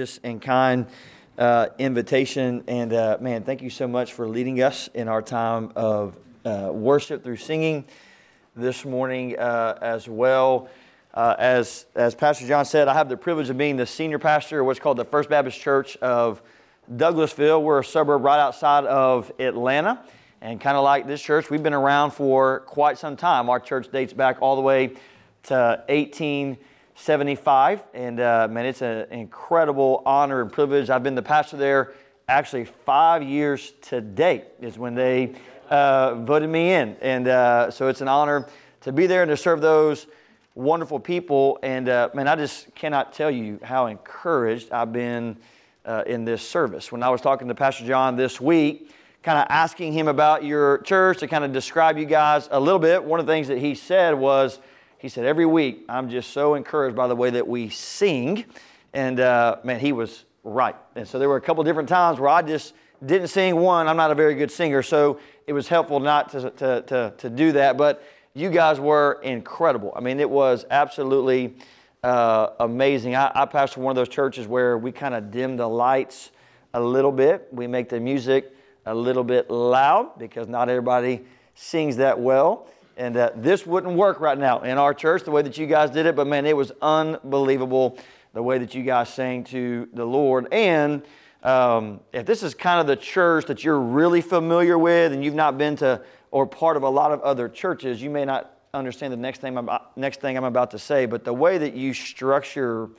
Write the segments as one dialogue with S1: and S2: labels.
S1: gracious and kind uh, invitation. And uh, man, thank you so much for leading us in our time of uh, worship through singing this morning uh, as well. Uh, as, as Pastor John said, I have the privilege of being the senior pastor of what's called the First Baptist Church of Douglasville. We're a suburb right outside of Atlanta. And kind of like this church, we've been around for quite some time. Our church dates back all the way to 1875. And uh, man, it's an incredible honor and privilege. I've been the pastor there actually five years to date, is when they uh, voted me in. And uh, so it's an honor to be there and to serve those wonderful people. And uh, man, I just cannot tell you how encouraged I've been uh, in this service. When I was talking to Pastor John this week, kind of asking him about your church to kind of describe you guys a little bit, one of the things that he said was, he said, every week I'm just so encouraged by the way that we sing. And uh, man, he was right. And so there were a couple different times where I just didn't sing one. I'm not a very good singer, so it was helpful not to, to, to, to do that. But you guys were incredible. I mean, it was absolutely uh, amazing. I, I pastor one of those churches where we kind of dim the lights a little bit. We make the music a little bit loud because not everybody sings that well. And uh, this wouldn't work right now in our church the way that you guys did it, but man, it was unbelievable the way that you guys sang to the Lord. And um, if this is kind of the church that you're really familiar with and you've not been to or part of a lot of other churches, you may not understand the next thing I'm, next thing I'm about to say, but the way that you structure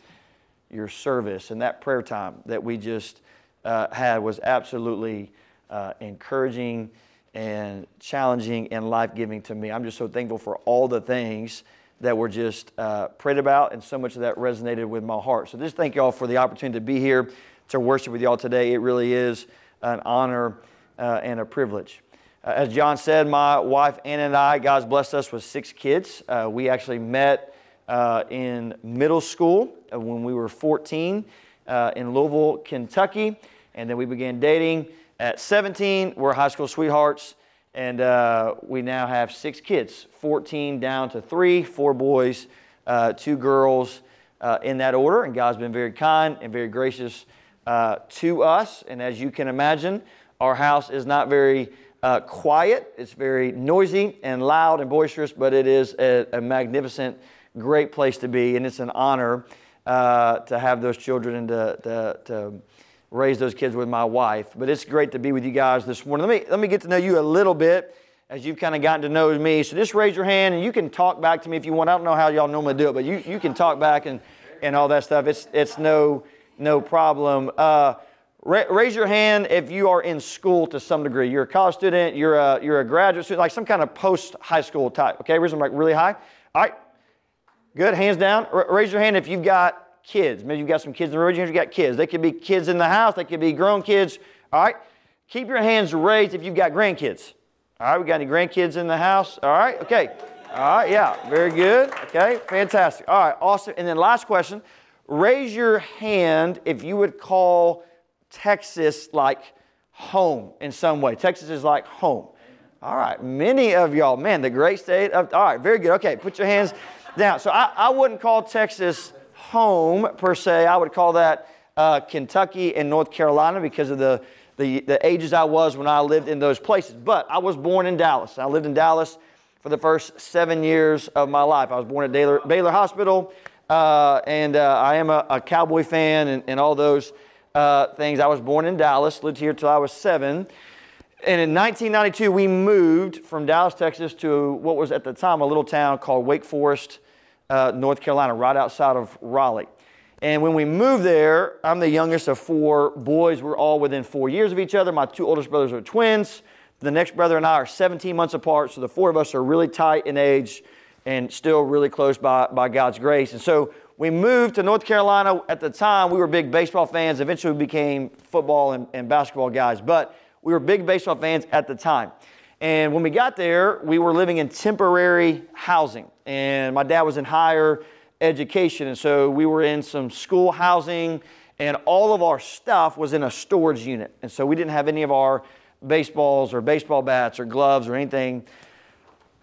S1: your service and that prayer time that we just uh, had was absolutely uh, encouraging and challenging and life giving to me. I'm just so thankful for all the things that were just uh, prayed about, and so much of that resonated with my heart. So, just thank y'all for the opportunity to be here to worship with y'all today. It really is an honor uh, and a privilege. Uh, as John said, my wife Anna and I, God's blessed us with six kids. Uh, we actually met uh, in middle school uh, when we were 14 uh, in Louisville, Kentucky, and then we began dating at 17. We're high school sweethearts, and uh, we now have six kids 14 down to three, four boys, two girls in that order. And God's been very kind and very gracious to us. And as you can imagine, our house is not very uh, quiet, it's very noisy and loud and boisterous, but it is a, a magnificent, great place to be, and it's an honor uh, to have those children and to, to, to, raise those kids with my wife. But it's great to be with you guys this morning. Let me, let me get to know you a little bit as you've kind of gotten to know me. So just raise your hand and you can talk back to me if you want. I don't know how y'all normally do it, but you, you can talk back and, and all that stuff. It's, it's no, no problem. Uh, raise your hand if you are in school to some degree. You're a college student, you're a, you're a graduate student, like some kind of post high school type. Okay, raise them like really high. All right, good. Hands down. R- raise your hand if you've got kids. Maybe you've got some kids in the room. You've got kids. They could be kids in the house. They could be grown kids. All right. Keep your hands raised if you've got grandkids. All right. We got any grandkids in the house? All right. Okay. All right. Yeah. Very good. Okay. Fantastic. All right. Awesome. And then last question. Raise your hand if you would call Texas like home in some way. Texas is like home. All right, many of y'all, man, the great state of, all right, very good. Okay, put your hands down. So I, I wouldn't call Texas home per se. I would call that uh, Kentucky and North Carolina because of the, the, the ages I was when I lived in those places. But I was born in Dallas. I lived in Dallas for the first seven years of my life. I was born at Baylor, Baylor Hospital, uh, and uh, I am a, a Cowboy fan and, and all those uh, things. I was born in Dallas, lived here till I was seven. And in 1992, we moved from Dallas, Texas to what was at the time a little town called Wake Forest, uh, North Carolina, right outside of Raleigh. And when we moved there, I'm the youngest of four boys. We're all within four years of each other. My two oldest brothers are twins. The next brother and I are 17 months apart, so the four of us are really tight in age and still really close by, by God's grace. And so we moved to North Carolina. At the time, we were big baseball fans. Eventually, we became football and, and basketball guys, but we were big baseball fans at the time. And when we got there, we were living in temporary housing. And my dad was in higher education. And so we were in some school housing, and all of our stuff was in a storage unit. And so we didn't have any of our baseballs or baseball bats or gloves or anything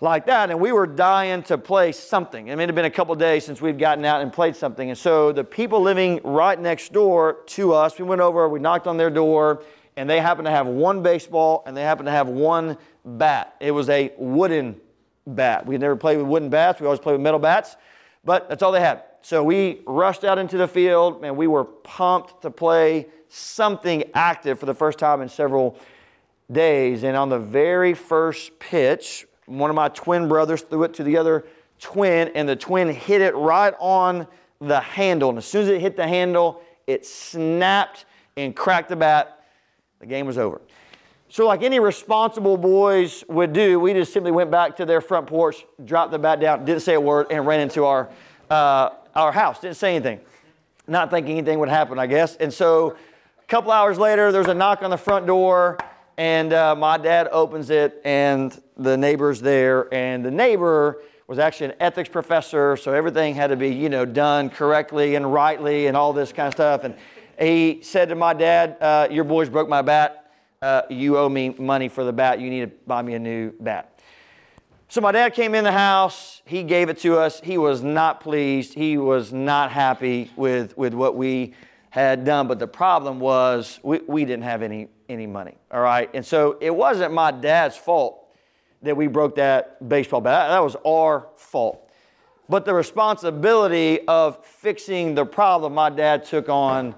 S1: like that, and we were dying to play something. I mean, it had been a couple days since we'd gotten out and played something. And so the people living right next door to us, we went over, we knocked on their door, and they happened to have one baseball and they happened to have one bat. It was a wooden bat. We never played with wooden bats, we always played with metal bats, but that's all they had. So we rushed out into the field and we were pumped to play something active for the first time in several days. And on the very first pitch, one of my twin brothers threw it to the other twin, and the twin hit it right on the handle. And as soon as it hit the handle, it snapped and cracked the bat. The game was over. So, like any responsible boys would do, we just simply went back to their front porch, dropped the bat down, didn't say a word, and ran into our, uh, our house. Didn't say anything. Not thinking anything would happen, I guess. And so, a couple hours later, there's a knock on the front door. And uh, my dad opens it, and the neighbor's there. And the neighbor was actually an ethics professor, so everything had to be, you know, done correctly and rightly and all this kind of stuff. And he said to my dad, uh, Your boys broke my bat. Uh, you owe me money for the bat. You need to buy me a new bat. So my dad came in the house. He gave it to us. He was not pleased. He was not happy with, with what we had done. But the problem was we, we didn't have any any money. All right. And so it wasn't my dad's fault that we broke that baseball bat. That was our fault. But the responsibility of fixing the problem, my dad took on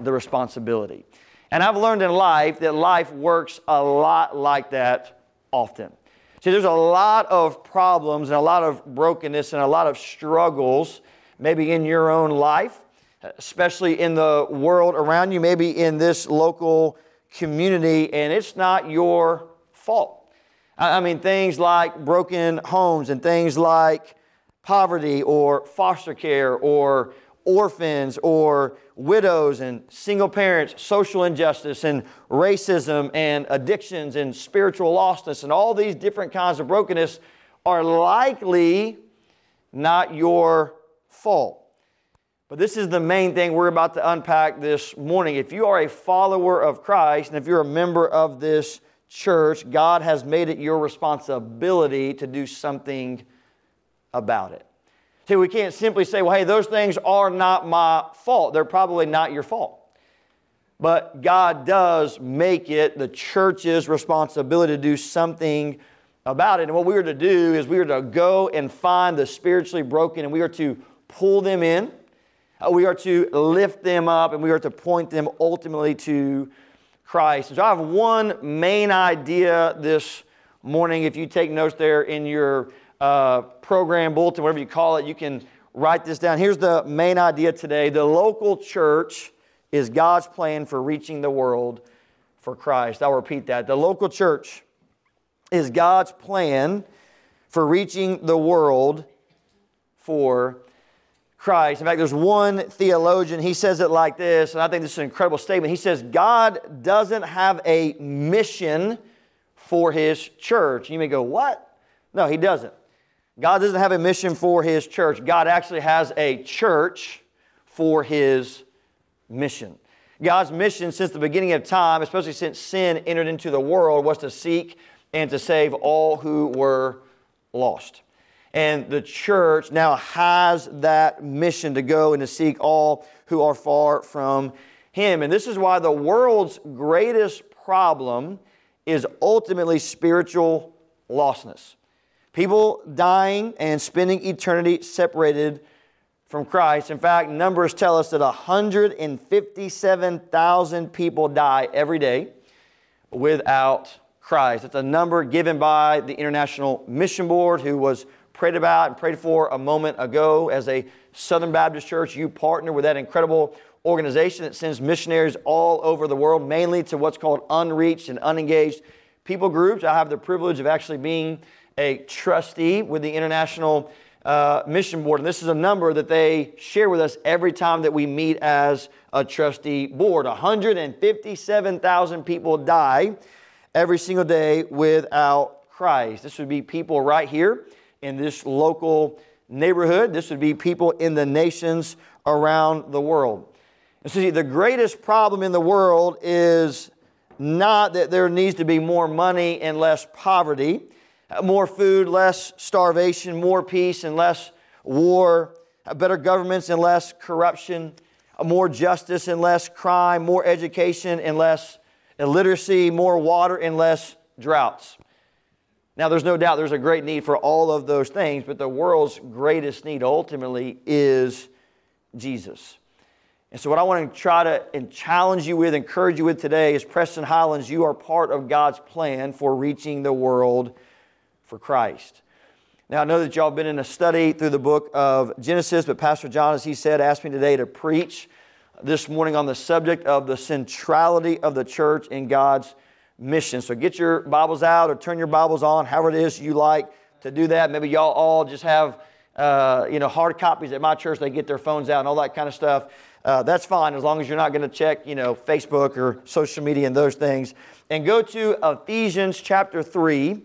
S1: the responsibility. And I've learned in life that life works a lot like that often. See, there's a lot of problems and a lot of brokenness and a lot of struggles, maybe in your own life, especially in the world around you, maybe in this local community, and it's not your fault. I mean, things like broken homes and things like poverty or foster care or orphans or widows and single parents, social injustice and racism and addictions and spiritual lostness and all these different kinds of brokenness are likely not your fault. But this is the main thing we're about to unpack this morning. If you are a follower of Christ and if you're a member of this church, God has made it your responsibility to do something about it. See, we can't simply say, well, hey, those things are not my fault. They're probably not your fault. But God does make it the church's responsibility to do something about it. And what we are to do is we are to go and find the spiritually broken and we are to pull them in uh, we are to lift them up and we are to point them ultimately to Christ. So I have one main idea this morning. If you take notes there in your uh, program bulletin, whatever you call it, you can write this down. Here's the main idea today the local church is God's plan for reaching the world for Christ. I'll repeat that. The local church is God's plan for reaching the world for Christ. In fact, there's one theologian, he says it like this, and I think this is an incredible statement. He says, God doesn't have a mission for his church. You may go, What? No, he doesn't. God doesn't have a mission for his church. God actually has a church for his mission. God's mission since the beginning of time, especially since sin entered into the world, was to seek and to save all who were lost. And the church now has that mission to go and to seek all who are far from Him. And this is why the world's greatest problem is ultimately spiritual lostness. People dying and spending eternity separated from Christ. In fact, numbers tell us that 157,000 people die every day without Christ. It's a number given by the International Mission Board, who was prayed about and prayed for a moment ago. As a Southern Baptist church, you partner with that incredible organization that sends missionaries all over the world, mainly to what's called unreached and unengaged people groups. I have the privilege of actually being a trustee with the International uh, Mission Board, and this is a number that they share with us every time that we meet as a trustee board. 157,000 people die every single day without Christ. This would be people right here in this local neighborhood. This would be people in the nations around the world. And so, see, the greatest problem in the world is not that there needs to be more money and less poverty, more food, less starvation, more peace, and less war, uh, better governments and less corruption, uh, more justice and less crime, more education and less illiteracy, more water and less droughts. Now, there's no doubt there's a great need for all of those things, but the world's greatest need ultimately is Jesus. And so, what I want to try to and challenge you with, encourage you with today is Preston Highlands, you are part of God's plan for reaching the world for Christ. Now, I know that y'all have been in a study through the book of Genesis, but Pastor John, as he said, asked me today to preach this morning on the subject of the centrality of the church in God's mission. So get your Bibles out or turn your Bibles on, however it is you like to do that. Maybe y'all all just have uh, you know hard copies at my church. They get their phones out and all that kind of stuff. Uh, that's fine as long as you're not going to check you know Facebook or social media and those things. And go to Ephesians chapter three.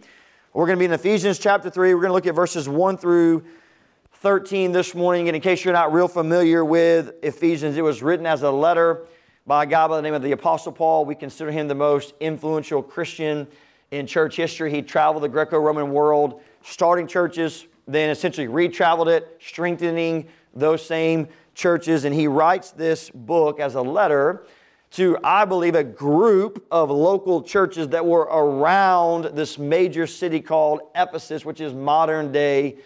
S1: We're going to be in Ephesians chapter 3. We're going to look at verses 1 through 13 this morning. And in case you're not real familiar with Ephesians, it was written as a letter by a guy by the name of the Apostle Paul. We consider him the most influential Christian in church history. He traveled the Greco Roman world, starting churches, then essentially retraveled it, strengthening those same churches. And he writes this book as a letter to, I believe, a group of local churches that were around this major city called Ephesus, which is modern day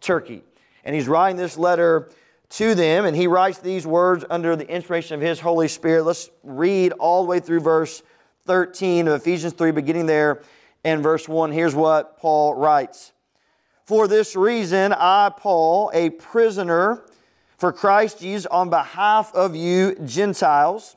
S1: Turkey. And he's writing this letter to them, and he writes these words under the inspiration of his Holy Spirit. Let's read all the way through verse 13 of Ephesians 3, beginning there and verse 1. Here's what Paul writes For this reason, I, Paul, a prisoner for Christ Jesus, on behalf of you Gentiles,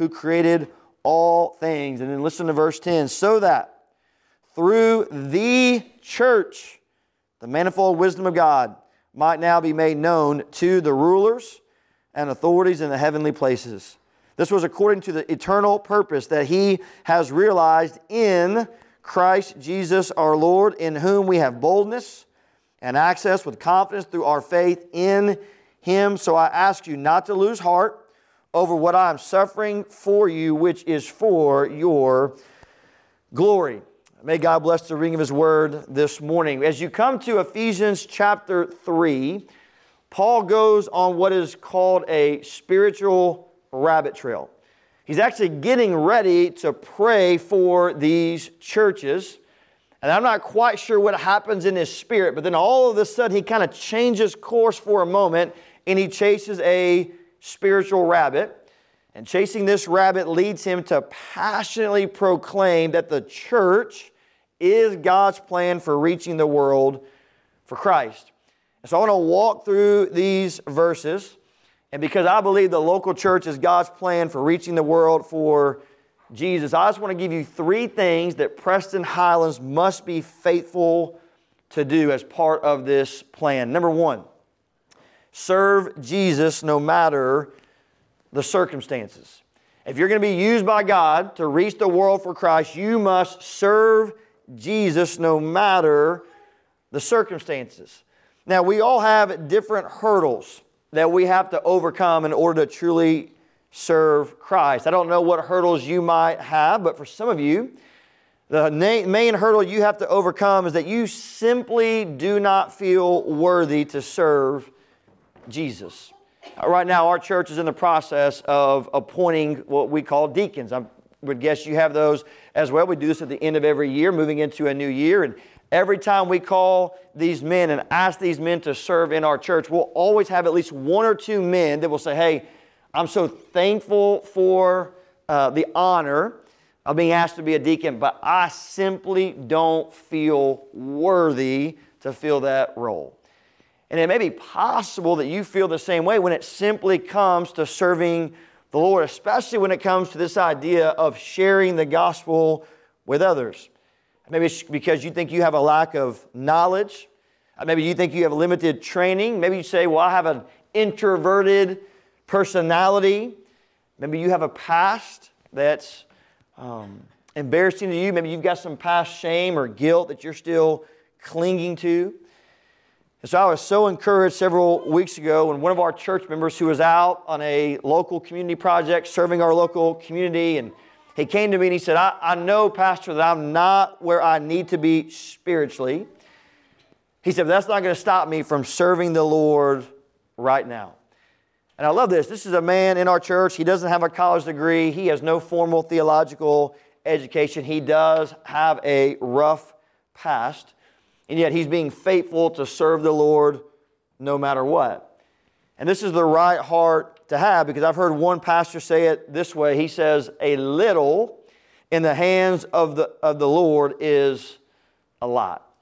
S1: who created all things. And then listen to verse 10 so that through the church, the manifold wisdom of God might now be made known to the rulers and authorities in the heavenly places. This was according to the eternal purpose that He has realized in Christ Jesus our Lord, in whom we have boldness and access with confidence through our faith in Him. So I ask you not to lose heart over what I am suffering for you, which is for your glory. May God bless the reading of His word this morning. As you come to Ephesians chapter 3, Paul goes on what is called a spiritual rabbit trail. He's actually getting ready to pray for these churches. And I'm not quite sure what happens in his spirit, but then all of a sudden he kind of changes course for a moment and he chases a spiritual rabbit. And chasing this rabbit leads him to passionately proclaim that the church is God's plan for reaching the world for Christ. And so I want to walk through these verses. And because I believe the local church is God's plan for reaching the world for Jesus, I just want to give you three things that Preston Highlands must be faithful to do as part of this plan. Number one, serve Jesus no matter the circumstances. If you're going to be used by God to reach the world for Christ, you must serve Jesus no matter the circumstances. Now, we all have different hurdles that we have to overcome in order to truly serve Christ. I don't know what hurdles you might have, but for some of you, the main hurdle you have to overcome is that you simply do not feel worthy to serve Jesus. Uh, right now, our church is in the process of appointing what we call deacons. I'm would guess you have those as well. We do this at the end of every year, moving into a new year. And every time we call these men and ask these men to serve in our church, we'll always have at least one or two men that will say, Hey, I'm so thankful for uh, the honor of being asked to be a deacon, but I simply don't feel worthy to fill that role. And it may be possible that you feel the same way when it simply comes to serving the Lord, especially when it comes to this idea of sharing the gospel with others. Maybe it's because you think you have a lack of knowledge. Maybe you think you have limited training. Maybe you say, Well, I have an introverted personality. Maybe you have a past that's um, embarrassing to you. Maybe you've got some past shame or guilt that you're still clinging to. And so I was so encouraged several weeks ago when one of our church members who was out on a local community project serving our local community, and he came to me and he said, I, I know, Pastor, that I'm not where I need to be spiritually. He said, that's not going to stop me from serving the Lord right now. And I love this. This is a man in our church. He doesn't have a college degree, he has no formal theological education. He does have a rough past and yet he's being faithful to serve the Lord no matter what. And this is the right heart to have because I've heard one pastor say it this way. He says, A little in the hands of the, of the Lord is a lot.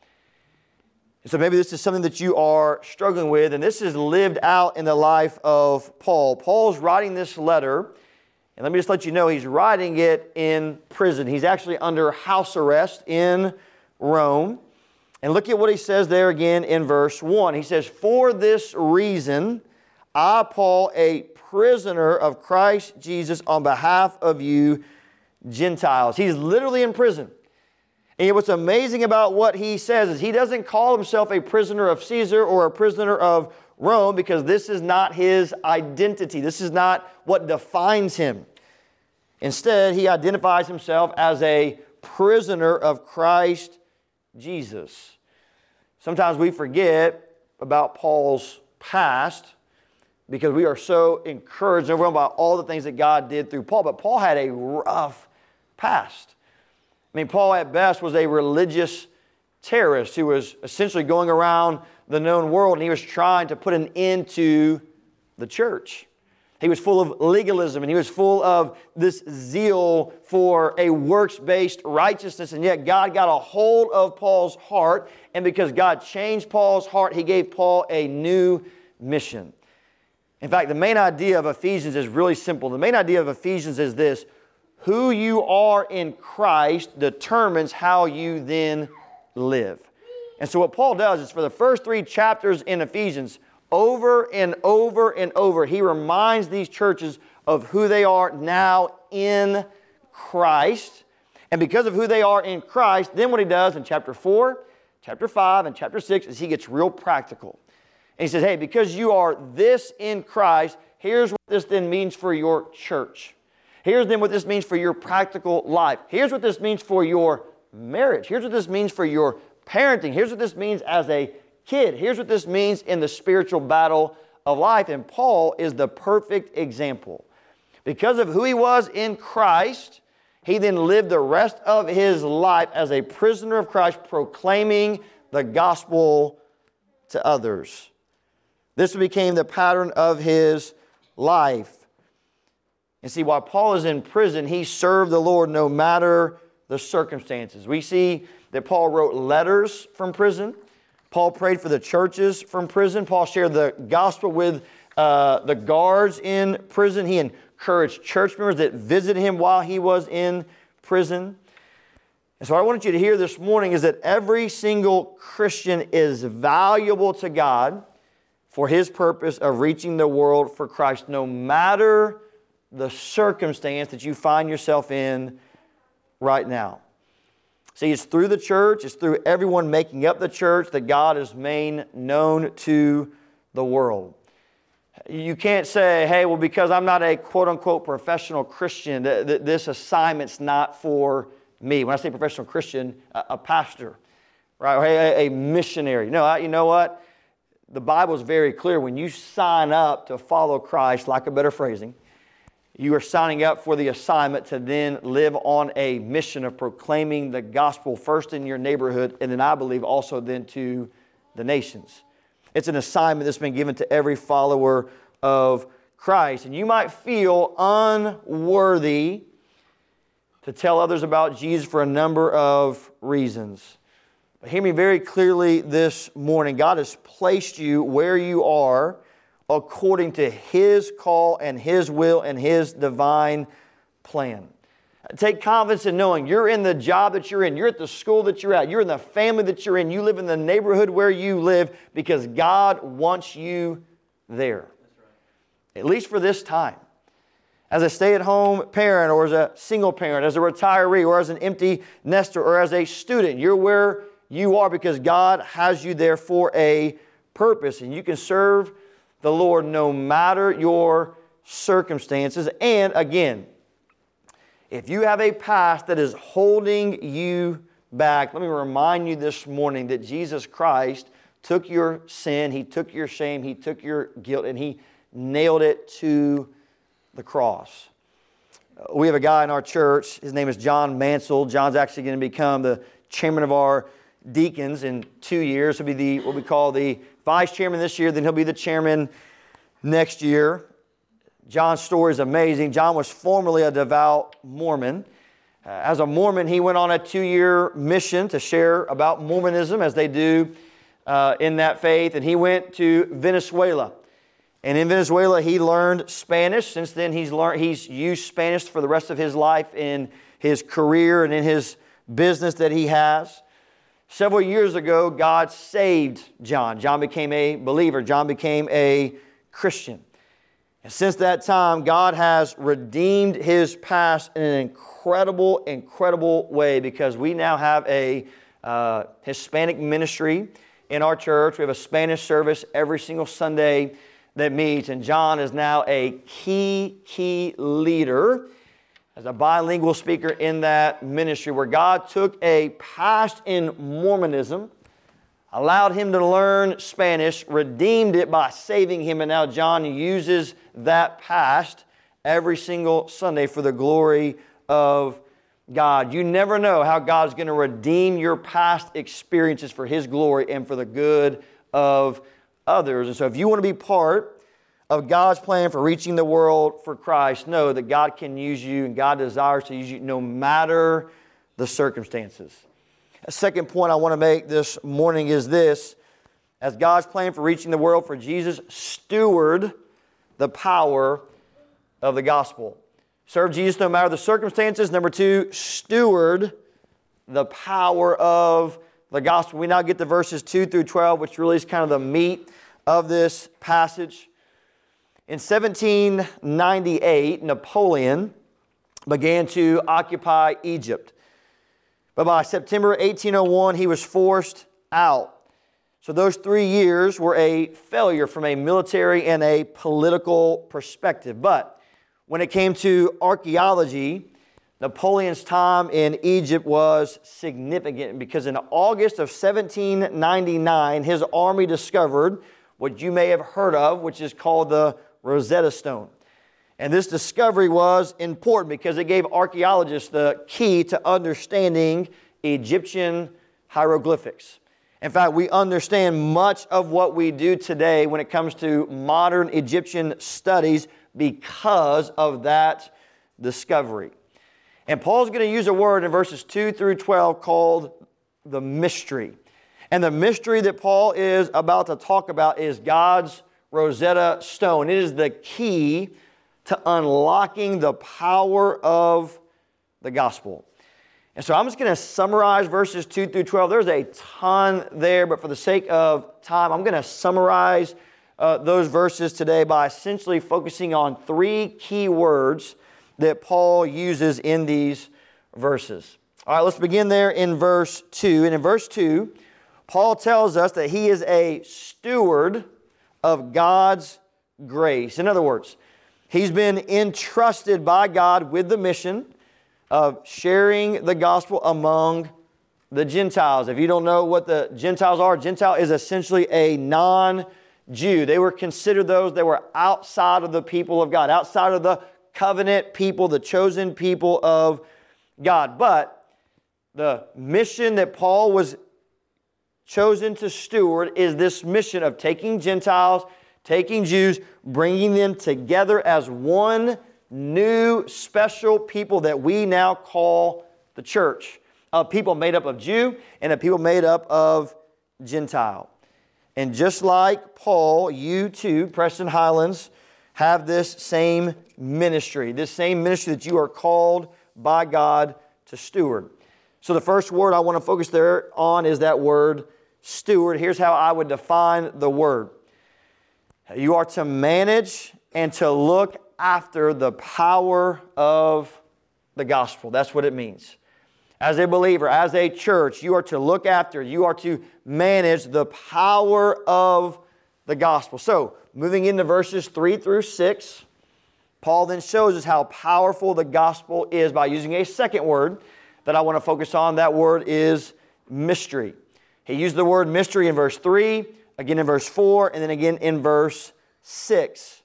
S1: so maybe this is something that you are struggling with, and this is lived out in the life of Paul. Paul's writing this letter, and let me just let you know he's writing it in prison. He's actually under house arrest in Rome. And look at what he says there again in verse 1. He says, For this reason, I, Paul, a prisoner of Christ Jesus, on behalf of you Gentiles. He's literally in prison. And what's amazing about what he says is he doesn't call himself a prisoner of Caesar or a prisoner of Rome because this is not his identity. This is not what defines him. Instead, he identifies himself as a prisoner of Christ Jesus. Sometimes we forget about Paul's past because we are so encouraged and overwhelmed by all the things that God did through Paul. But Paul had a rough past. I mean, Paul at best was a religious terrorist who was essentially going around the known world and he was trying to put an end to the church. He was full of legalism and he was full of this zeal for a works based righteousness. And yet, God got a hold of Paul's heart. And because God changed Paul's heart, he gave Paul a new mission. In fact, the main idea of Ephesians is really simple. The main idea of Ephesians is this who you are in Christ determines how you then live. And so, what Paul does is for the first three chapters in Ephesians, over and over and over, he reminds these churches of who they are now in Christ. And because of who they are in Christ, then what he does in chapter 4, chapter 5, and chapter 6 is he gets real practical. And he says, hey, because you are this in Christ, here's what this then means for your church. Here's then what this means for your practical life. Here's what this means for your marriage. Here's what this means for your parenting. Here's what this means as a kid. Here's what this means in the spiritual battle of life. And Paul is the perfect example. Because of who he was in Christ, he then lived the rest of his life as a prisoner of Christ, proclaiming the gospel to others. This became the pattern of his life. And see, while Paul is in prison, he served the Lord no matter the circumstances. We see that Paul wrote letters from prison. Paul prayed for the churches from prison. Paul shared the gospel with uh, the guards in prison. He encouraged church members that visited him while he was in prison. And so, what I wanted you to hear this morning is that every single Christian is valuable to God for his purpose of reaching the world for Christ, no matter the circumstance that you find yourself in right now. See, it's through the church, it's through everyone making up the church that God is made known to the world. You can't say, hey, well, because I'm not a quote unquote professional Christian, that this assignment's not for me. When I say professional Christian, a, pastor, right? Or a, a missionary. No, you know what? The Bible is very clear. When you sign up to follow Christ, like a better phrasing, You are signing up for the assignment to then live on a mission of proclaiming the gospel first in your neighborhood, and then I believe also then to the nations. It's an assignment that's been given to every follower of Christ. And you might feel unworthy to tell others about Jesus for a number of reasons. But hear me very clearly this morning. God has placed you where you are according to His call and His will and His divine plan. Take confidence in knowing you're in the job that you're in, you're at the school that you're at, you're in the family that you're in, you live in the neighborhood where you live because God wants you there. At least for this time. As a stay at home parent, or as a single parent, as a retiree, or as an empty nester, or as a student, you're where you are because God has you there for a purpose. And you can serve the Lord no matter your circumstances. And again, if you have a past that is holding you back, let me remind you this morning that Jesus Christ took your sin, He took your shame, He took your guilt, and He nailed it to the cross. Uh, we have a guy in our church, his name is John Mansell. John's actually going to become the chairman of our deacons in two years. He'll be the what we call the vice chairman this year, then he'll be the chairman next year. John's story is amazing. John was formerly a devout Mormon. Uh, as a Mormon, he went on a two year mission to share about Mormonism as they do uh, in that faith, and he went to Venezuela. And in Venezuela, he learned Spanish. Since then, he's, learned, he's used Spanish for the rest of his life in his career and in his business that he has. Several years ago, God saved John. John became a believer, John became a Christian. And since that time, God has redeemed his past in an incredible, incredible way because we now have a uh, Hispanic ministry in our church. We have a Spanish service every single Sunday that meets, and John is now a key, key leader as a bilingual speaker in that ministry where God took a past in Mormonism, allowed him to learn Spanish, redeemed it by saving him, and now John uses that past every single Sunday for the glory of God. You never know how God's going to redeem your past experiences for His glory and for the good of others. And so, if you want to be part of God's plan for reaching the world for Christ, know that God can use you and God desires to use you no matter the circumstances. A second point I want to make this morning is this as God's plan for reaching the world for Jesus, steward the power of the gospel. Serve Jesus no matter the circumstances. Number two, steward the power of the gospel. We now get to verses 2 through 12, which really is kind of the meat of this passage. In 1798, Napoleon began to occupy Egypt. But by September 1801, he was forced out. So those three years were a failure from a military and a political perspective. But when it came to archaeology, Napoleon's time in Egypt was significant because in August of 1799, his army discovered what you may have heard of, which is called the Rosetta Stone. And this discovery was important because it gave archaeologists the key to understanding Egyptian hieroglyphics. In fact, we understand much of what we do today when it comes to modern Egyptian studies because of that discovery. And Paul's going to use a word in verses 2 through 12 called the mystery. And the mystery that Paul is about to talk about is God's Rosetta Stone. It is the key to unlocking the power of the gospel. And so I'm just going to summarize verses 2 through 12. There's a ton there, but for the sake of time, I'm going to summarize uh, those verses today by essentially focusing on three key words that Paul uses in these verses. All right, let's begin there in verse 2. And in verse 2, Paul tells us that he is a steward of God's grace. In other words, he's been entrusted by God with the mission of sharing the gospel among the Gentiles. If you don't know what the Gentiles are, Gentile is essentially a non Jew. They were considered those that were outside of the people of God, outside of the covenant people, the chosen people of God. But the mission that Paul was chosen to steward is this mission of taking Gentiles, taking Jews, bringing them together as one new special people that we now call the church. A people made up of Jew and a people made up of Gentile. And just like Paul, you too, Preston Highlands, have this same ministry, this same ministry that you are called by God to steward. So the first word I want to focus there on is that word steward. Here's how I would define the word. You are to manage and to look after the power of the gospel. That's what it means. As a believer, as a church, you are to look after, you are to manage the power of the gospel. So, moving into verses 3 through 6, Paul then shows us how powerful the gospel is by using a second word that I want to focus on. That word is mystery. He used the word mystery in verse 3, again in verse 4, and then again in verse 6.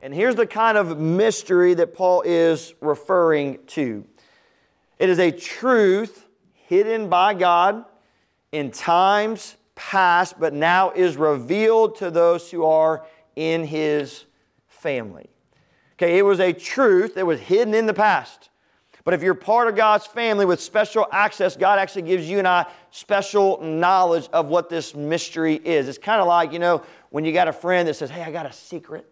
S1: And here's the kind of mystery that Paul is referring to it is a truth hidden by God in times past, but now is revealed to those who are in his family. Okay, it was a truth that was hidden in the past. But if you're part of God's family with special access, God actually gives you and I special knowledge of what this mystery is. It's kind of like, you know, when you got a friend that says, Hey, I got a secret.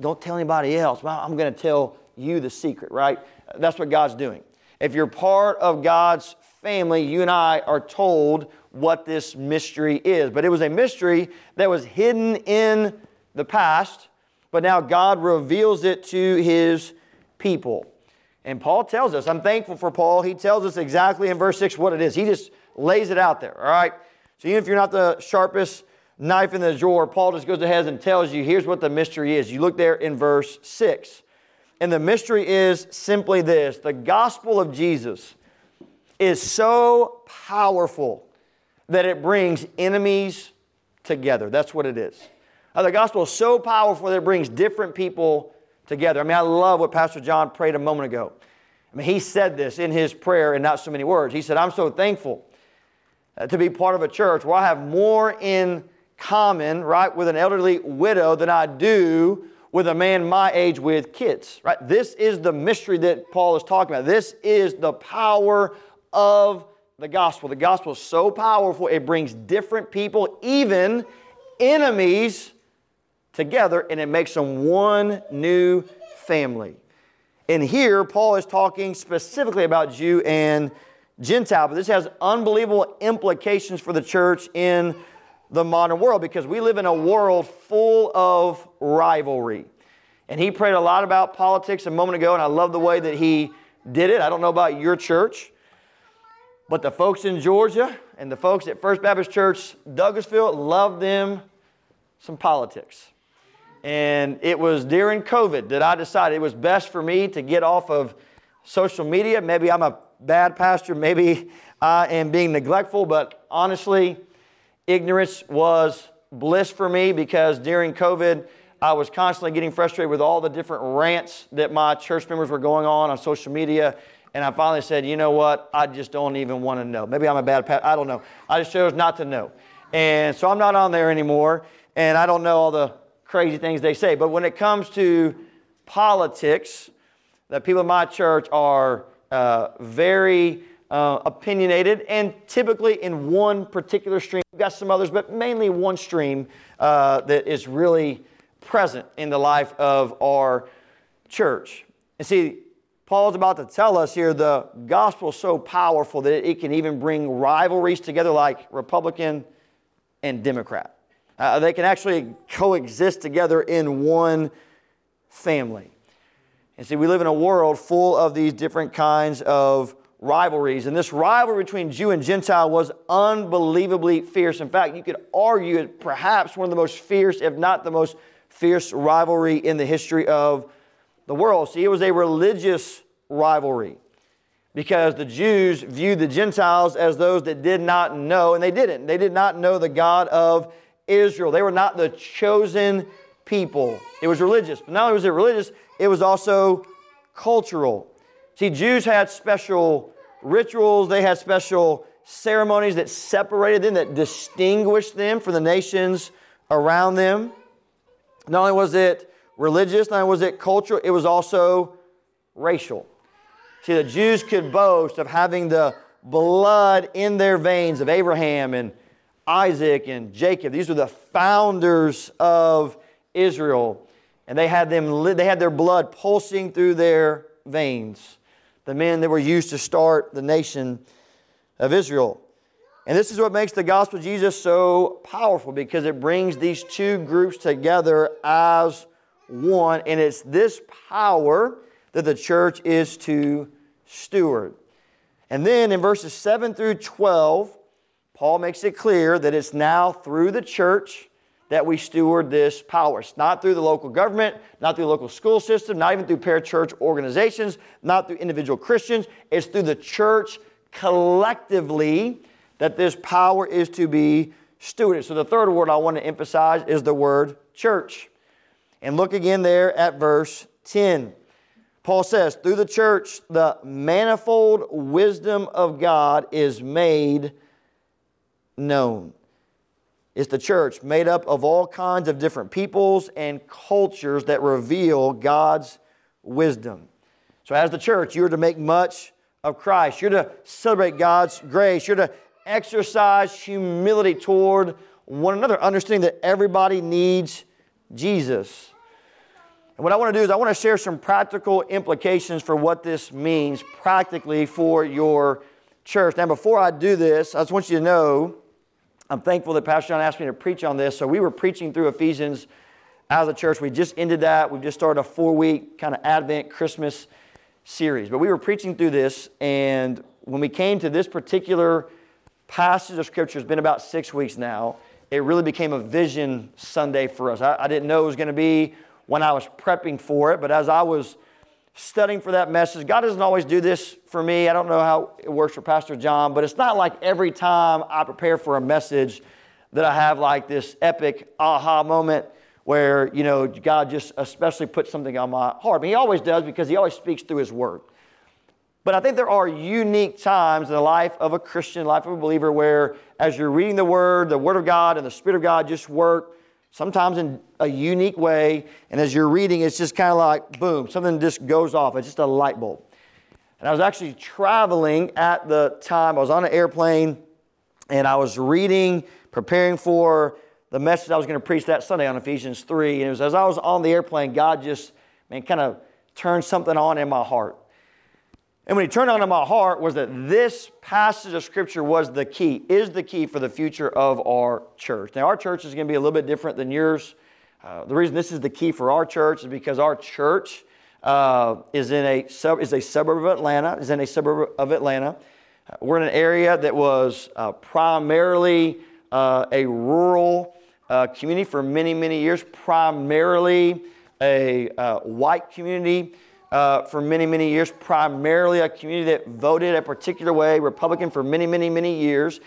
S1: Don't tell anybody else. Well, I'm going to tell you the secret, right? That's what God's doing. If you're part of God's family, you and I are told what this mystery is. But it was a mystery that was hidden in the past, but now God reveals it to his people. And Paul tells us, I'm thankful for Paul. He tells us exactly in verse 6 what it is. He just lays it out there, all right? So even if you're not the sharpest knife in the drawer, Paul just goes ahead and tells you here's what the mystery is. You look there in verse 6. And the mystery is simply this the gospel of Jesus is so powerful that it brings enemies together. That's what it is. Now, the gospel is so powerful that it brings different people together. I mean, I love what Pastor John prayed a moment ago. I mean, he said this in his prayer in not so many words. He said, I'm so thankful uh, to be part of a church where I have more in common, right, with an elderly widow than I do with a man my age with kids, right? This is the mystery that Paul is talking about. This is the power of the gospel. The gospel is so powerful, it brings different people, even enemies, together, and it makes them one new family. And here, Paul is talking specifically about Jew and Gentile, but this has unbelievable implications for the church in the modern world because we live in a world full of rivalry. And he prayed a lot about politics a moment ago, and I love the way that he did it. I don't know about your church, but the folks in Georgia and the folks at First Baptist Church Douglasville love them some politics. And it was during COVID that I decided it was best for me to get off of social media. Maybe I'm a bad pastor, maybe I am being neglectful, but honestly, Ignorance was bliss for me because during COVID, I was constantly getting frustrated with all the different rants that my church members were going on on social media. And I finally said, you know what? I just don't even want to know. Maybe I'm a bad pastor. I don't know. I just chose not to know. And so I'm not on there anymore. And I don't know all the crazy things they say. But when it comes to politics, the people in my church are uh, very uh, opinionated and typically in one particular stream. We've got some others, but mainly one stream uh, that is really present in the life of our church. And see, Paul's about to tell us here the gospel is so powerful that it can even bring rivalries together like Republican and Democrat. Uh, they can actually coexist together in one family. And see, we live in a world full of these different kinds of rivalries. And this rivalry between Jew and Gentile was unbelievably fierce. In fact, you could argue it perhaps one of the most fierce, if not the most fierce rivalry in the history of the world. See, it was a religious rivalry because the Jews viewed the Gentiles as those that did not know, and they didn't. They did not know the God of Israel. They were not the chosen people. It was religious. But not only was it religious, it was also cultural. See, Jews had special rituals, they had special ceremonies that separated them, that distinguished them from the nations around them. Not only was it religious, not only was it cultural, it was also racial. See, the Jews could boast of having the blood in their veins of Abraham and Isaac and Jacob. These were the founders of Israel. And they had, them, they had their blood pulsing through their veins. The men that were used to start the nation of Israel. And this is what makes the gospel of Jesus so powerful because it brings these two groups together as one. And it's this power that the church is to steward. And then in verses 7 through 12, Paul makes it clear that it's now through the church that we steward this power. It's not through the local government, not through the local school system, not even through parachurch organizations, not through individual Christians. It's through the church collectively that this power is to be stewarded. So the third word I want to emphasize is the word church. And look again there at verse 10. Paul says, through the church, the manifold wisdom of God is made known. It's the church made up of all kinds of different peoples and cultures that reveal God's wisdom. So, as the church, you're to make much of Christ. You're to celebrate God's grace. You're to exercise humility toward one another, understanding that everybody needs Jesus. And what I want to do is I want to share some practical implications for what this means practically for your church. Now, before I do this, I just want you to know I'm thankful that Pastor John asked me to preach on this. So we were preaching through Ephesians as a church. We just ended that. We've just started a four week kind of Advent Christmas series. But we were preaching through this, and when we came to this particular passage of Scripture, it's been about six weeks now. It really became a vision Sunday for us. I, I didn't know it was going to be when I was prepping for it, but as I was studying for that message, God doesn't always do this for me. I don't know how it works for Pastor John, but it's not like every time I prepare for a message that I have like this epic aha moment where, you know, God just especially puts something on my heart. I mean, he always does because he always speaks through his word. But I think there are unique times in the life of a Christian, life of a believer, where as you're reading the Word, the Word of God and the Spirit of God just work sometimes in a unique way. And as you're reading, it's just kind of like, boom, something just goes off. It's just a light bulb. And I was actually traveling at the time. I was on an airplane and I was reading, preparing for the message I was going to preach that Sunday on Ephesians 3. And it was as I was on the airplane, God just, man, kind of turned something on in my heart. And when he turned on in my heart was that this passage of scripture was the key, is the key for the future of our church. Now, our church is going to be a little bit different than yours. Uh, the reason this is the key for our church is because our church uh, is in a sub, is a suburb of Atlanta. Is in a suburb of Atlanta. Uh, we're in an area that was uh, primarily uh, a rural community for many many years, primarily a white community uh, for many, many years, primarily a community that voted a particular way, Republican for many, many, many years.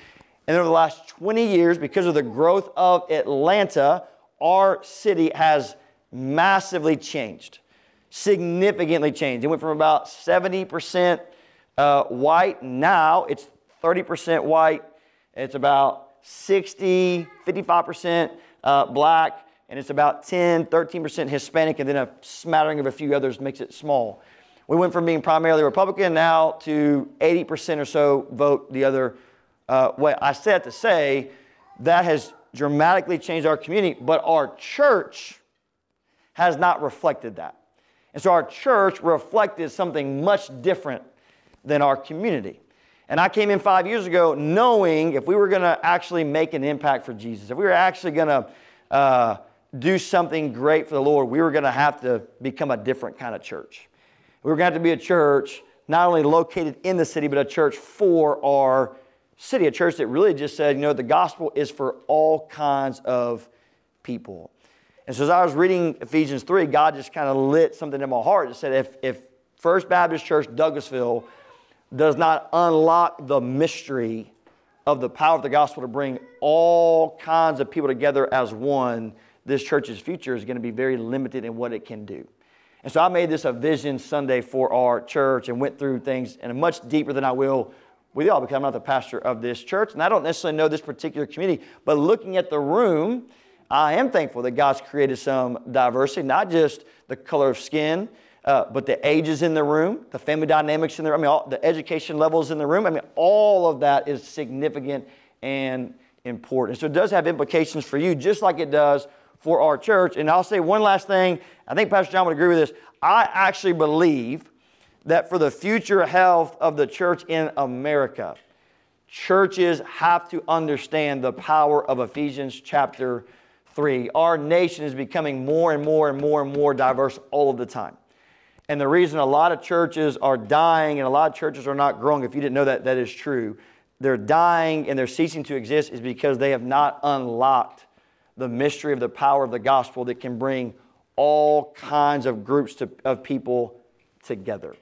S1: And over the last 20 years, because of the growth of Atlanta, our city has massively changed, significantly changed. It went from about 70% uh, white, now it's 30% white, it's about 60, 55% uh, black and it's about 10, 13% Hispanic, and then a smattering of a few others makes it small. We went from being primarily Republican now to 80% or so vote the other uh, way. I said to say that has dramatically changed our community, but our church has not reflected that. And so our church reflected something much different than our community. And I came in five years ago knowing if we were going to actually make an impact for Jesus, if we were actually going to uh, do something great for the Lord, we were going to have to become a different kind of church. We were going to have to be a church not only located in the city, but a church for our city, a church that really just said, you know, the gospel is for all kinds of people. And so as I was reading Ephesians 3, God just kind of lit something in my heart and said, if, if First Baptist Church Douglasville does not unlock the mystery of the power of the gospel to bring all kinds of people together as one, this church's future is going to be very limited in what it can do. And so I made this a vision Sunday for our church and went through things in a much deeper than I will with y'all because I'm not the pastor of this church and I don't necessarily know this particular community. But looking at the room, I am thankful that God's created some diversity, not just the color of skin, uh, but the ages in the room, the family dynamics in the room, I mean, all, the education levels in the room. I mean, all of that is significant and important. So it does have implications for you, just like it does for our church. And I'll say one last thing. I think Pastor John would agree with this. I actually believe that for the future health of the church in America, churches have to understand the power of Ephesians chapter 3. Our nation is becoming more and more and more and more diverse all of the time. And the reason a lot of churches are dying and a lot of churches are not growing, if you didn't know that, that is true. They're dying and they're ceasing to exist is because they have not unlocked the mystery of the power of the gospel that can bring all kinds of groups to, of people together.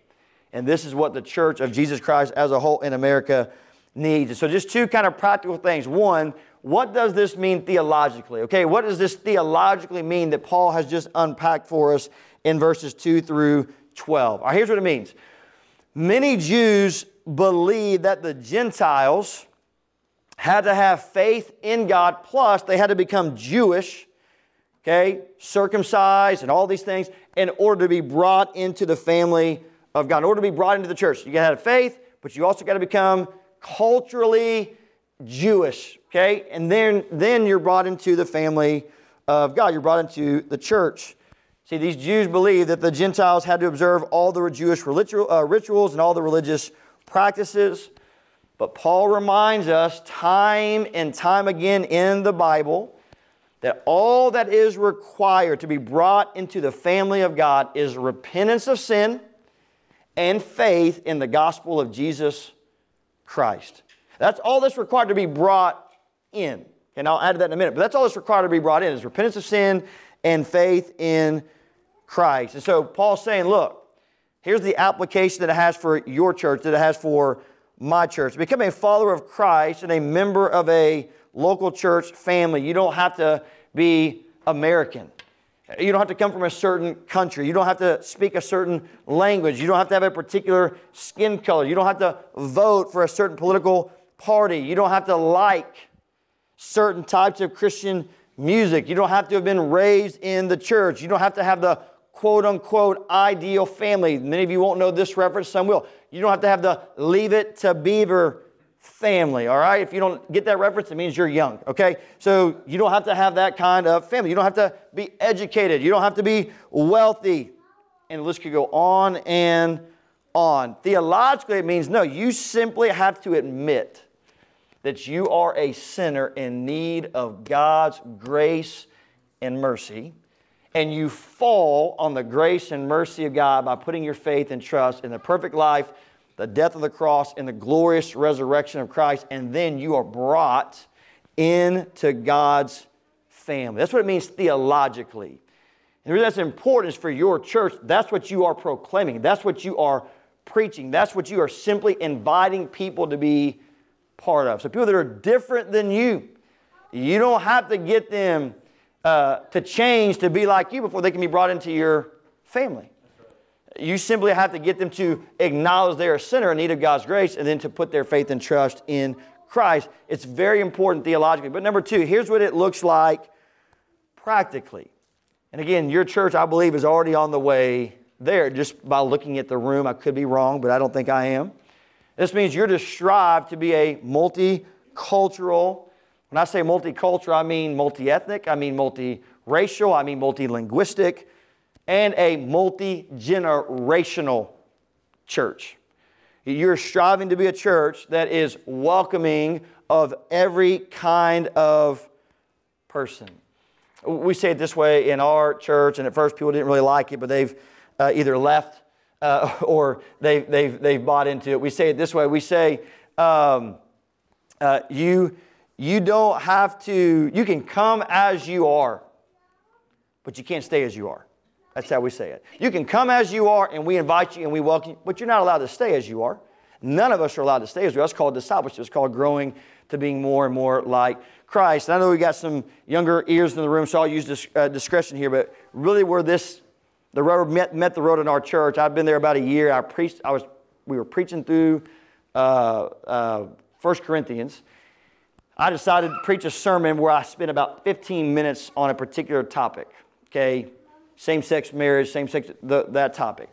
S1: And this is what the church of Jesus Christ as a whole in America needs. So, just two kind of practical things. One, what does this mean theologically? Okay, what does this theologically mean that Paul has just unpacked for us in verses 2 through 12? All right, here's what it means. Many Jews believe that the Gentiles had to have faith in God, plus they had to become Jewish, okay, circumcised and all these things in order to be brought into the family of God, in order to be brought into the church. You got to have faith, but you also got to become culturally Jewish, okay? And then, then you're brought into the family of God. You're brought into the church. See, these Jews believed that the Gentiles had to observe all the Jewish uh, rituals and all the religious practices. But Paul reminds us time and time again in the Bible that all that is required to be brought into the family of God is repentance of sin and faith in the gospel of Jesus Christ. That's all that's required to be brought in. And I'll add to that in a minute. But that's all that's required to be brought in is repentance of sin and faith in Christ. And so Paul's saying, look, here's the application that it has for your church, that it has for my church. Become a follower of Christ and a member of a local church family. You don't have to be American. You don't have to come from a certain country. You don't have to speak a certain language. You don't have to have a particular skin color. You don't have to vote for a certain political party. You don't have to like certain types of Christian music. You don't have to have been raised in the church. You don't have to have the quote unquote ideal family. Many of you won't know this reference, some will. You don't have to have the leave it to beaver family, all right? If you don't get that reference, it means you're young, okay? So you don't have to have that kind of family. You don't have to be educated. You don't have to be wealthy. And the list could go on and on. Theologically, it means no, you simply have to admit that you are a sinner in need of God's grace and mercy. And you fall on the grace and mercy of God by putting your faith and trust in the perfect life the death of the cross and the glorious resurrection of Christ, and then you are brought into God's family. That's what it means theologically. And the reason that's important is for your church, that's what you are proclaiming, that's what you are preaching, that's what you are simply inviting people to be part of. So, people that are different than you, you don't have to get them uh, to change to be like you before they can be brought into your family. You simply have to get them to acknowledge they're a sinner in need of God's grace and then to put their faith and trust in Christ. It's very important theologically. But number two, here's what it looks like practically. And again, your church, I believe, is already on the way there just by looking at the room. I could be wrong, but I don't think I am. This means you're to strive to be a multicultural. When I say multicultural, I mean multi ethnic, I mean multiracial, I mean multilinguistic and a multi generational church. You're striving to be a church that is welcoming of every kind of person. We say it this way in our church, and at first people didn't really like it, but they've uh, either left uh, or they've, they've, they've bought into it. We say it this way we say, um, uh, you, you don't have to, you can come as you are, but you can't stay as you are. That's how we say it. You can come as you are, and we invite you and we welcome you, but you're not allowed to stay as you are. None of us are allowed to stay Israel. That's called discipleship. It's called growing to being more and more like Christ. And I know we got some younger ears in the room, so I'll use uh, discretion here, but really where this, the rubber met, met the road in our church, I've been there about a year. I preached, I was, we were preaching through uh, uh, 1 Corinthians. I decided to preach a sermon where I spent about 15 minutes on a particular topic, okay? Same sex marriage, same sex, the, that topic.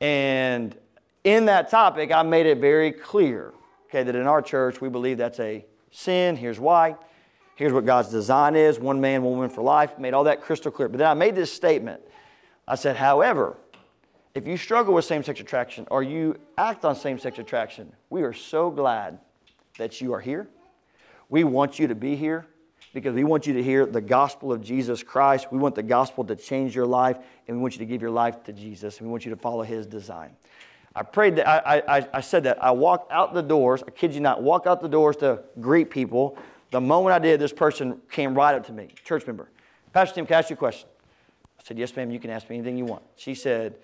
S1: And in that topic, I made it very clear, okay, that in our church, we believe that's a sin. Here's why. Here's what God's design is one man, one woman for life. Made all that crystal clear. But then I made this statement. I said, however, if you struggle with same sex attraction or you act on same sex attraction, we are so glad that you are here. We want you to be here because we want you to hear the gospel of Jesus Christ. We want the gospel to change your life, and we want you to give your life to Jesus, and we want you to follow his design. I prayed that, I, I, I said that. I walked out the doors, I kid you not, walk out the doors to greet people. The moment I did, this person came right up to me, church member. Pastor Tim, can I ask you a question? I said, Yes, ma'am, you can ask me anything you want. She said,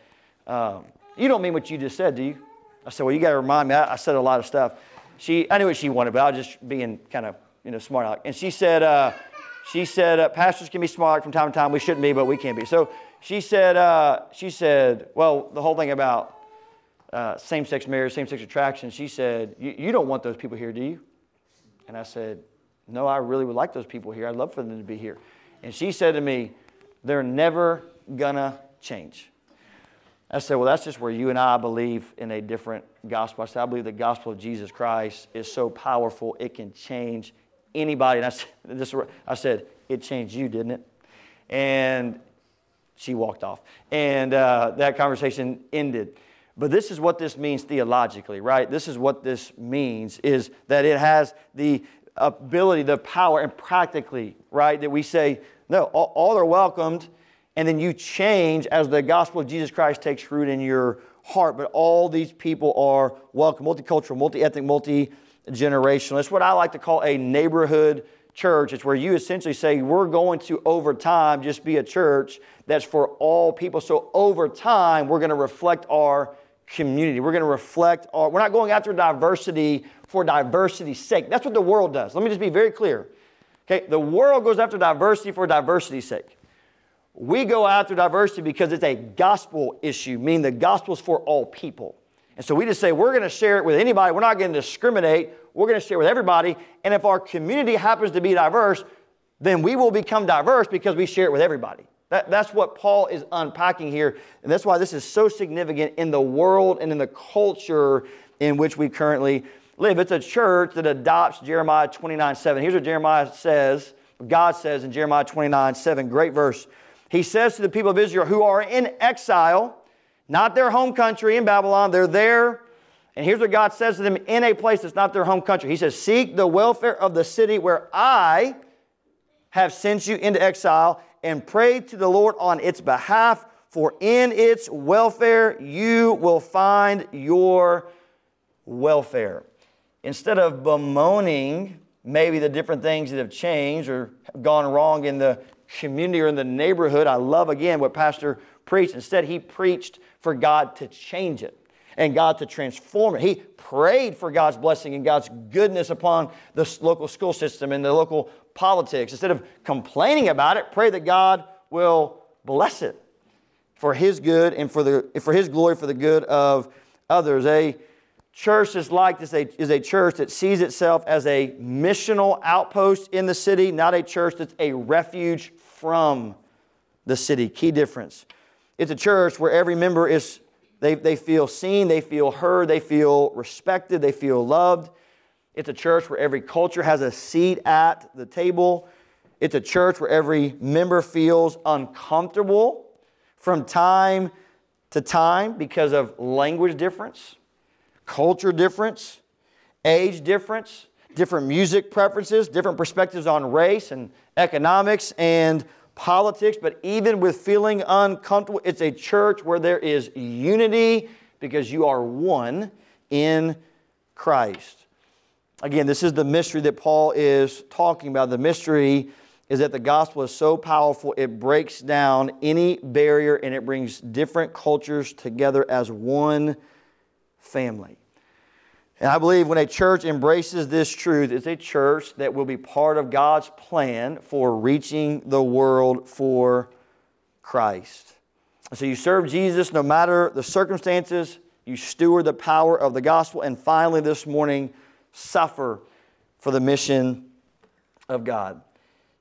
S1: um, You don't mean what you just said, do you? I said, Well, you got to remind me. I, I, said a lot of stuff. She, I knew what she wanted, but I was just being kind of, you know, smart aleck. And she said, uh, she said, uh, Pastors can be smart from time to time. We shouldn't be, but we can be. So she said, uh, she said, Well, the whole thing about uh, same sex marriage, same sex attraction, she said, You don't want those people here, do you? And I said, no, I really would like those people here. I'd love for them to be here. And she said to me, They're never gonna change. I said, Well, that's just where you and I believe in a different gospel. I said, I believe the gospel of Jesus Christ is so powerful, it can change anybody. And I said, this, I said It changed you, didn't it? And she walked off. And uh, that conversation ended. But this is what this means theologically, right? This is what this means is that it has the ability, the power, and practically, right? That we say, no, all, all are welcomed, and then you change as the gospel of Jesus Christ takes root in your heart. But all these people are welcome, multicultural, multi ethnic, multi generational. It's what I like to call a neighborhood church. It's where you essentially say, we're going to, over time, just be a church that's for all people. So over time, we're going to reflect our community. We're going to reflect our, we're not going after diversity for diversity's sake. That's what the world does. Let me just be very clear. Okay, the world goes after diversity for diversity's sake. We go after diversity because it's a gospel issue, meaning the gospel is for all people. And so we just say we're going to share it with anybody. We're not going to discriminate. We're going to share it with everybody. And if our community happens to be diverse, then we will become diverse because we share it with everybody. That, that's what Paul is unpacking here. And that's why this is so significant in the world and in the culture in which we currently live. It's a church that adopts Jeremiah 29 7. Here's what Jeremiah says, God says in Jeremiah 29 7, great verse. He says to the people of Israel who are in exile, not their home country in Babylon, they're there. And here's what God says to them in a place that's not their home country. He says, Seek the welfare of the city where I have sent you into exile and pray to the Lord on its behalf, for in its welfare you will find your welfare instead of bemoaning maybe the different things that have changed or gone wrong in the community or in the neighborhood, I love again what Pastor preached. Instead, he preached for God to change it and God to transform it. He prayed for God's blessing and God's goodness upon the local school system and the local politics. Instead of complaining about it, pray that God will bless it for His good and for, the, for His glory, for the good of others. A church is like this is a church that sees itself as a missional outpost in the city, not a church that's a refuge from the city. Key difference. It's a church where every member is, they, they feel seen, they feel heard, they feel respected, they feel loved. It's a church where every culture has a seat at the table. It's a church where every member feels uncomfortable from time to time because of language difference culture difference, age difference, different music preferences, different perspectives on race and economics and politics, but even with feeling uncomfortable, it's a church where there is unity because you are one in Christ. Again, this is the mystery that Paul is talking about. The mystery is that the gospel is so powerful, it breaks down any barrier and it brings different cultures together as one family. And I believe when a church embraces this truth, it's a church that will be part of God's plan for reaching the world for Christ. So you serve Jesus no matter the circumstances, you steward the power of the gospel, and finally, this morning, suffer for the mission of God.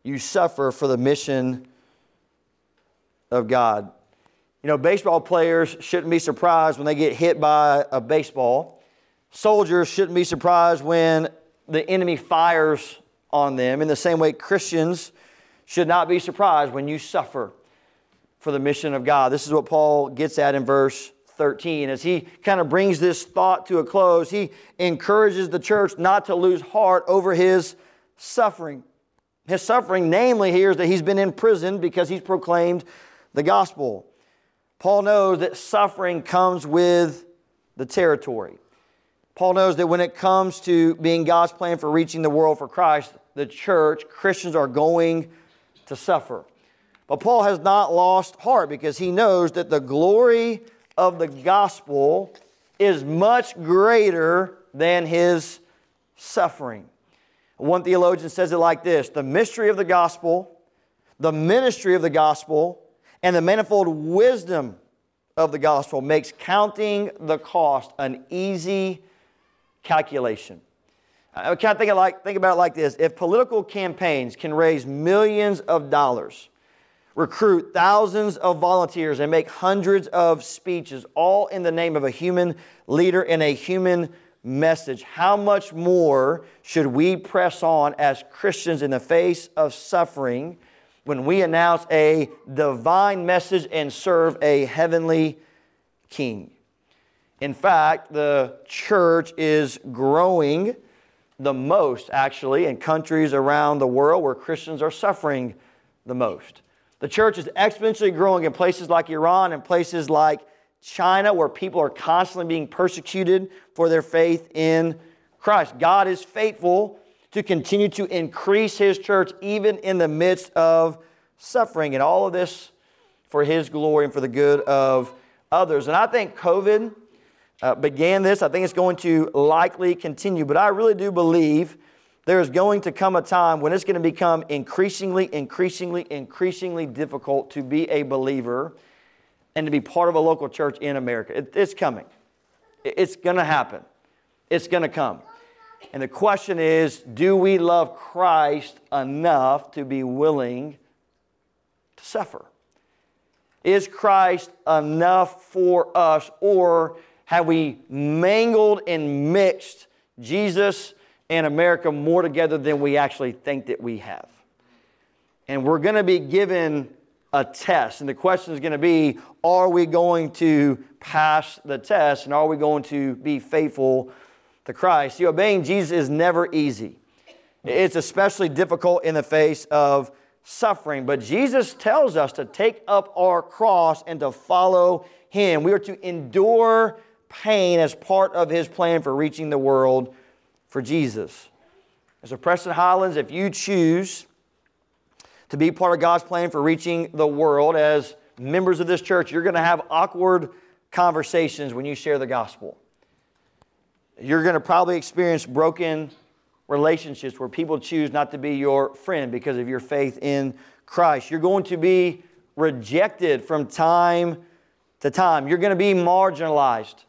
S1: You suffer for the mission of God. You know, baseball players shouldn't be surprised when they get hit by a baseball. Soldiers shouldn't be surprised when the enemy fires on them. In the same way, Christians should not be surprised when you suffer for the mission of God. This is what Paul gets at in verse 13. As he kind of brings this thought to a close, he encourages the church not to lose heart over his suffering. His suffering, namely, here is that he's been imprisoned because he's proclaimed the gospel. Paul knows that suffering comes with the territory. Paul knows that when it comes to being God's plan for reaching the world for Christ, the church, Christians are going to suffer. But Paul has not lost heart because he knows that the glory of the gospel is much greater than his suffering. One theologian says it like this The mystery of the gospel, the ministry of the gospel, and the manifold wisdom of the gospel makes counting the cost an easy calculation. Uh, I kind of think, like, think about it like this if political campaigns can raise millions of dollars, recruit thousands of volunteers, and make hundreds of speeches, all in the name of a human leader and a human message, how much more should we press on as Christians in the face of suffering when we announce a divine message and serve a heavenly king? In fact, the church is growing the most, actually, in countries around the world where Christians are suffering the most. The church is exponentially growing in places like Iran and places like China, where people are constantly being persecuted for their faith in Christ. God is faithful to continue to increase His church even in the midst of suffering, and all of this for His glory and for the good of others. And I think COVID uh, began this. I think it's going to likely continue, but I really do believe there is going to come a time when it's going to become increasingly, increasingly, increasingly difficult to be a believer and to be part of a local church in America. It, it's coming. It's going to happen. It's going to come. And the question is do we love Christ enough to be willing to suffer? Is Christ enough for us, or have we mangled and mixed Jesus and America more together than we actually think that we have? And we're going to be given a test. And the question is going to be are we going to pass the test and are we going to be faithful to Christ? See, obeying Jesus is never easy, it's especially difficult in the face of suffering. But Jesus tells us to take up our cross and to follow Him. We are to endure pain as part of His plan for reaching the world for Jesus. As a Preston Highlands, if you choose to be part of God's plan for reaching the world as members of this church, you're going to have awkward conversations when you share the gospel. You're going to probably experience broken relationships where people choose not to be your friend because of your faith in Christ. You're going to be rejected from time to time. You're going to be marginalized.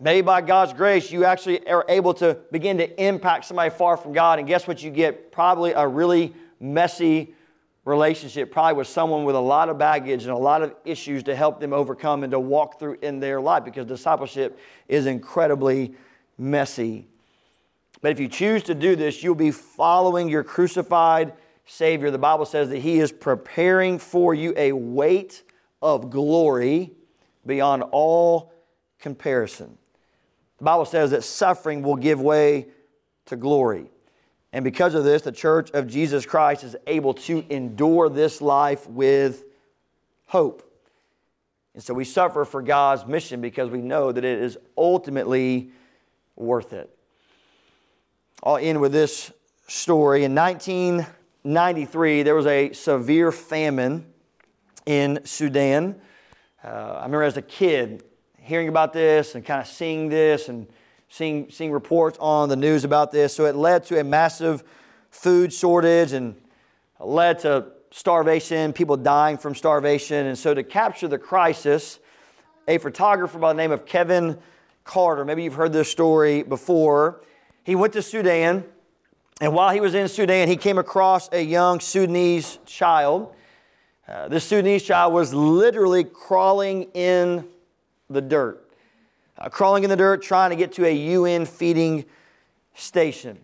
S1: Maybe by God's grace, you actually are able to begin to impact somebody far from God. And guess what you get? Probably a really messy relationship, probably with someone with a lot of baggage and a lot of issues to help them overcome and to walk through in their life because discipleship is incredibly messy. But if you choose to do this, you'll be following your crucified Savior. The Bible says that He is preparing for you a weight of glory beyond all comparison. The Bible says that suffering will give way to glory. And because of this, the church of Jesus Christ is able to endure this life with hope. And so we suffer for God's mission because we know that it is ultimately worth it. I'll end with this story. In 1993, there was a severe famine in Sudan. Uh, I remember as a kid hearing about this and kind of seeing this and seeing, seeing reports on the news about this. So it led to a massive food shortage and led to starvation, people dying from starvation. And so to capture the crisis, a photographer by the name of Kevin Carter, maybe you've heard this story before, he went to Sudan. And while he was in Sudan, he came across a young Sudanese child. Uh, this Sudanese child was literally crawling in the dirt uh, crawling in the dirt, trying to get to a UN feeding station.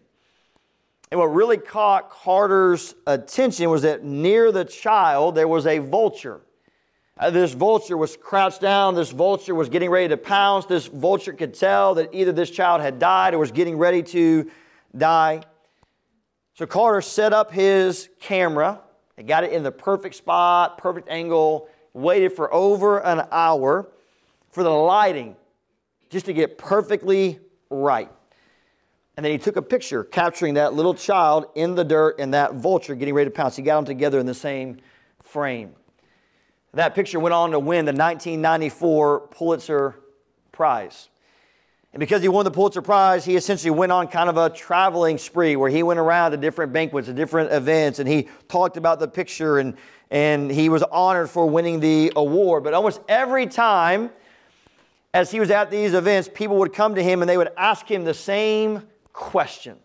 S1: And what really caught Carter's attention was that near the child there was a vulture. Uh, this vulture was crouched down. This vulture was getting ready to pounce. This vulture could tell that either this child had died or was getting ready to die. So Carter set up his camera. He got it in the perfect spot, perfect angle, waited for over an hour for the lighting just to get perfectly right. And then he took a picture capturing that little child in the dirt and that vulture getting ready to pounce. He got them together in the same frame. That picture went on to win the 1994 Pulitzer Prize. And because he won the Pulitzer Prize, he essentially went on kind of a traveling spree where he went around to different banquets and different events and he talked about the picture and, and he was honored for winning the award. But almost every time as he was at these events, people would come to him and they would ask him the same question.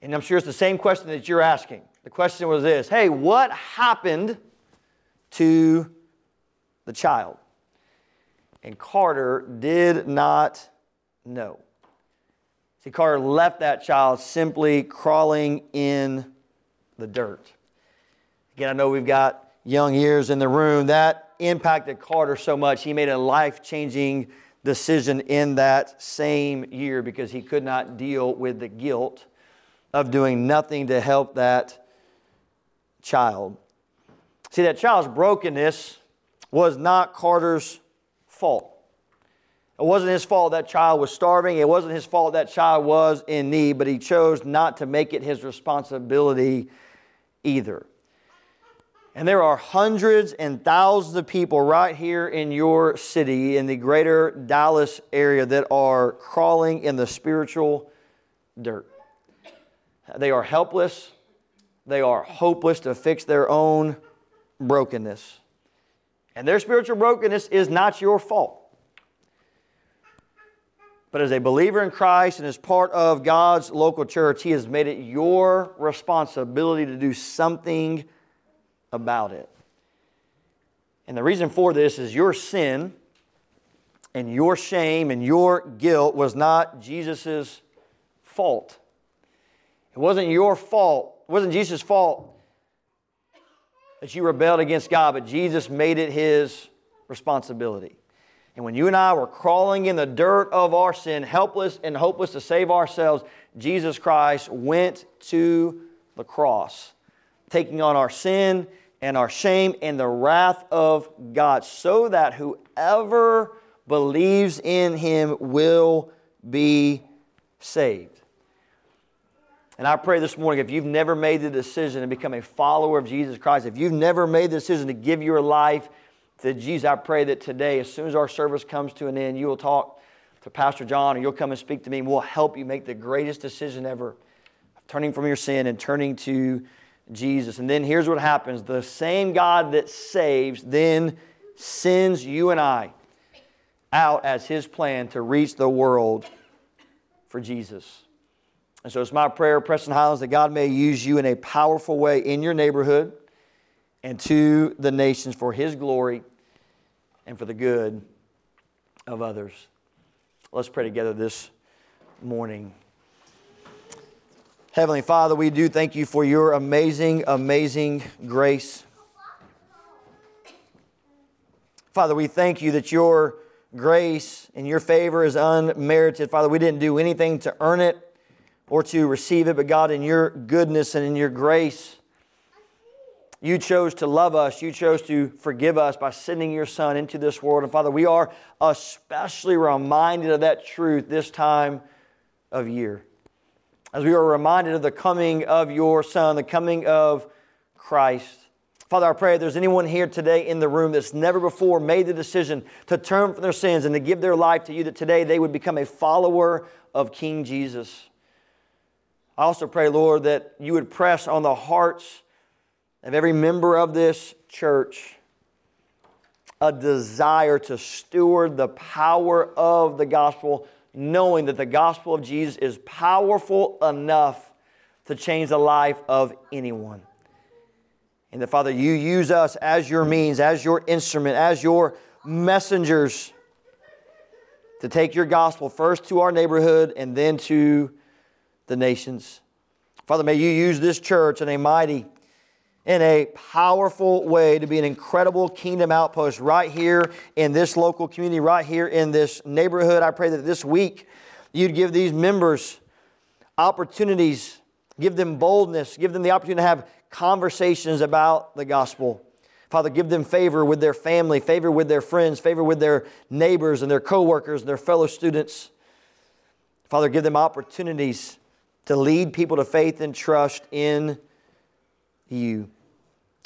S1: And I'm sure it's the same question that you're asking. The question was this Hey, what happened to the child? And Carter did not know. See, Carter left that child simply crawling in the dirt. Again, I know we've got young ears in the room. That impacted Carter so much, he made a life changing decision in that same year because he could not deal with the guilt of doing nothing to help that child. See, that child's brokenness was not Carter's fault. It wasn't his fault that child was starving. It wasn't his fault that child was in need, but he chose not to make it his responsibility either. And there are hundreds and thousands of people right here in your city, in the greater Dallas area, that are crawling in the spiritual dirt. They are helpless, they are hopeless to fix their own brokenness. And their spiritual brokenness is not your fault. But as a believer in Christ and as part of God's local church, He has made it your responsibility to do something about it. And the reason for this is your sin and your shame and your guilt was not Jesus' fault. It wasn't your fault. It wasn't Jesus' fault that you rebelled against God, but Jesus made it his responsibility. And when you and I were crawling in the dirt of our sin, helpless and hopeless to save ourselves, Jesus Christ went to the cross taking on our sin and our shame and the wrath of God, so that whoever believes in him will be saved. And I pray this morning if you've never made the decision to become a follower of Jesus Christ, if you've never made the decision to give your life to Jesus, I pray that today, as soon as our service comes to an end, you will talk to Pastor John or you'll come and speak to me and we'll help you make the greatest decision ever turning from your sin and turning to Jesus. And then here's what happens the same God that saves then sends you and I out as his plan to reach the world for Jesus. And so it's my prayer, Preston Highlands, that God may use you in a powerful way in your neighborhood and to the nations for his glory and for the good of others. Let's pray together this morning. Heavenly Father, we do thank you for your amazing, amazing grace. Father, we thank you that your grace and your favor is unmerited. Father, we didn't do anything to earn it or to receive it, but God, in your goodness and in your grace, you chose to love us. You chose to forgive us by sending your Son into this world. And Father, we are especially reminded of that truth this time of year as we are reminded of the coming of your Son, the coming of Christ. Father, I pray if there's anyone here today in the room that's never before made the decision to turn from their sins and to give their life to you, that today they would become a follower of King Jesus. I also pray, Lord, that you would press on the hearts of every member of this church a desire to steward the power of the gospel, knowing that the gospel of Jesus is powerful enough to change the life of anyone. And that, Father, you use us as your means, as your instrument, as your messengers to take your gospel first to our neighborhood and then to the nations. Father, may you use this church in a mighty in a powerful way to be an incredible kingdom outpost right here in this local community, right here in this neighborhood. I pray that this week you'd give these members opportunities, give them boldness, give them the opportunity to have conversations about the gospel. Father, give them favor with their family, favor with their friends, favor with their neighbors and their coworkers and their fellow students. Father, give them opportunities to lead people to faith and trust in you.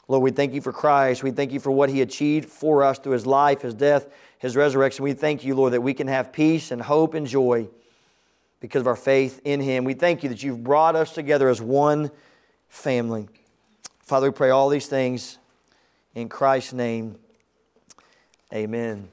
S1: Lord, we thank you for Christ. We thank you for what he achieved for us through his life, his death, his resurrection. We thank you, Lord, that we can have peace and hope and joy because of our faith in him. We thank you that you've brought us together as one family. Father, we pray all these things in Christ's name. Amen.